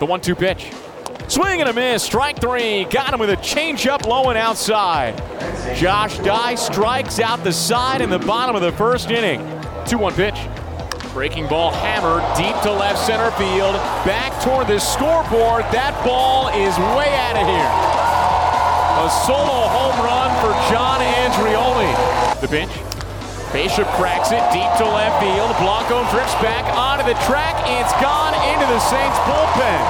The one two pitch. Swing and a miss. Strike three. Got him with a changeup low and outside. Josh Dye strikes out the side in the bottom of the first inning. 2 1 pitch. Breaking ball hammered deep to left center field. Back toward the scoreboard. That ball is way out of here. A solo home run for John Andreoli. The pitch. Bishop cracks it deep to left field. Blanco drifts back onto the track. It's gone into the Saints bullpen.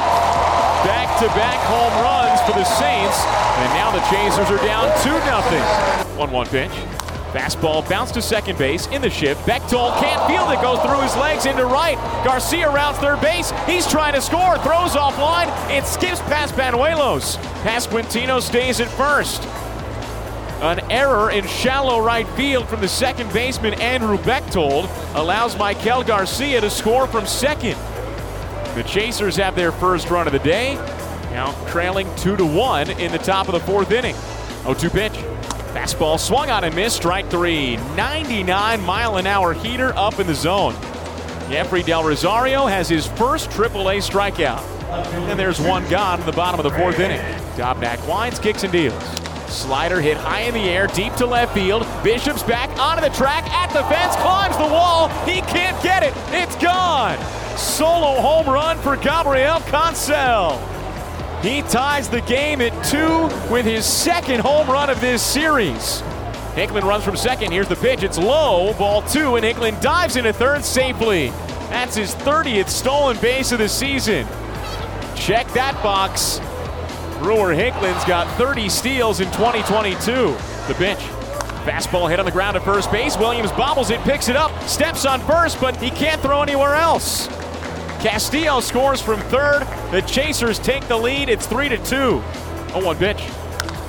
Back to back home runs for the Saints. And now the Chasers are down 2 0. 1 1 pitch. Fastball bounced to second base in the shift. Bechtold can't field it, goes through his legs into right. Garcia rounds third base. He's trying to score, throws offline. It skips past Banuelos. Pasquantino stays at first. An error in shallow right field from the second baseman Andrew Bechtold allows Maikel Garcia to score from second. The Chasers have their first run of the day, now trailing 2 to 1 in the top of the fourth inning. 0 2 pitch. Fastball swung on and missed, strike three. 99 mile an hour heater up in the zone. Jeffrey Del Rosario has his first AAA strikeout. And there's one gone in the bottom of the fourth inning. Dobnak winds, kicks, and deals. Slider hit high in the air, deep to left field. Bishop's back onto the track, at the fence, climbs the wall. He can't get it. It's gone. Solo home run for Gabriel Cancel. He ties the game at two with his second home run of this series. Hicklen runs from second. Here's the pitch. It's low, ball two, and Hicklen dives into third safely. That's his 30th stolen base of the season. Check that box. Brewer Hicklen's got 30 steals in 2022. The pitch. Fastball hit on the ground at first base. Williams bobbles it, picks it up, steps on first, but he can't throw anywhere else. Castillo scores from third. The Chasers take the lead. It's 3 to 2. Oh, one pitch.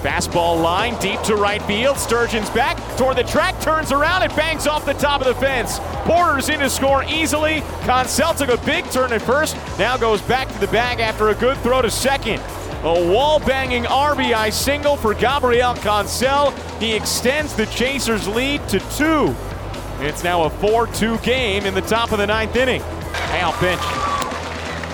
Fastball line deep to right field. Sturgeon's back toward the track, turns around, and bangs off the top of the fence. Porter's in to score easily. Cancel took a big turn at first, now goes back to the bag after a good throw to second. A wall banging RBI single for Gabriel Cancel. He extends the Chasers' lead to two. It's now a 4 2 game in the top of the ninth inning. Hale pitch.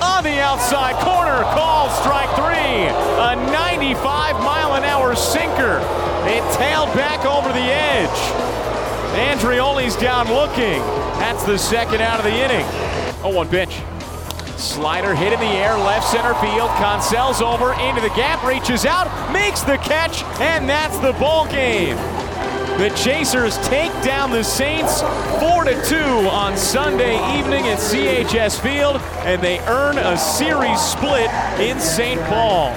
On the outside corner, called strike three. A 95 mile an hour sinker. It tailed back over the edge. Andreoli's down looking. That's the second out of the inning. 0 1 pitch. Slider hit in the air, left center field. Cancel's over into the gap, reaches out, makes the catch, and that's the ball game. The Chasers take down the Saints 4 to 2 on Sunday evening at CHS Field, and they earn a series split in St. Paul.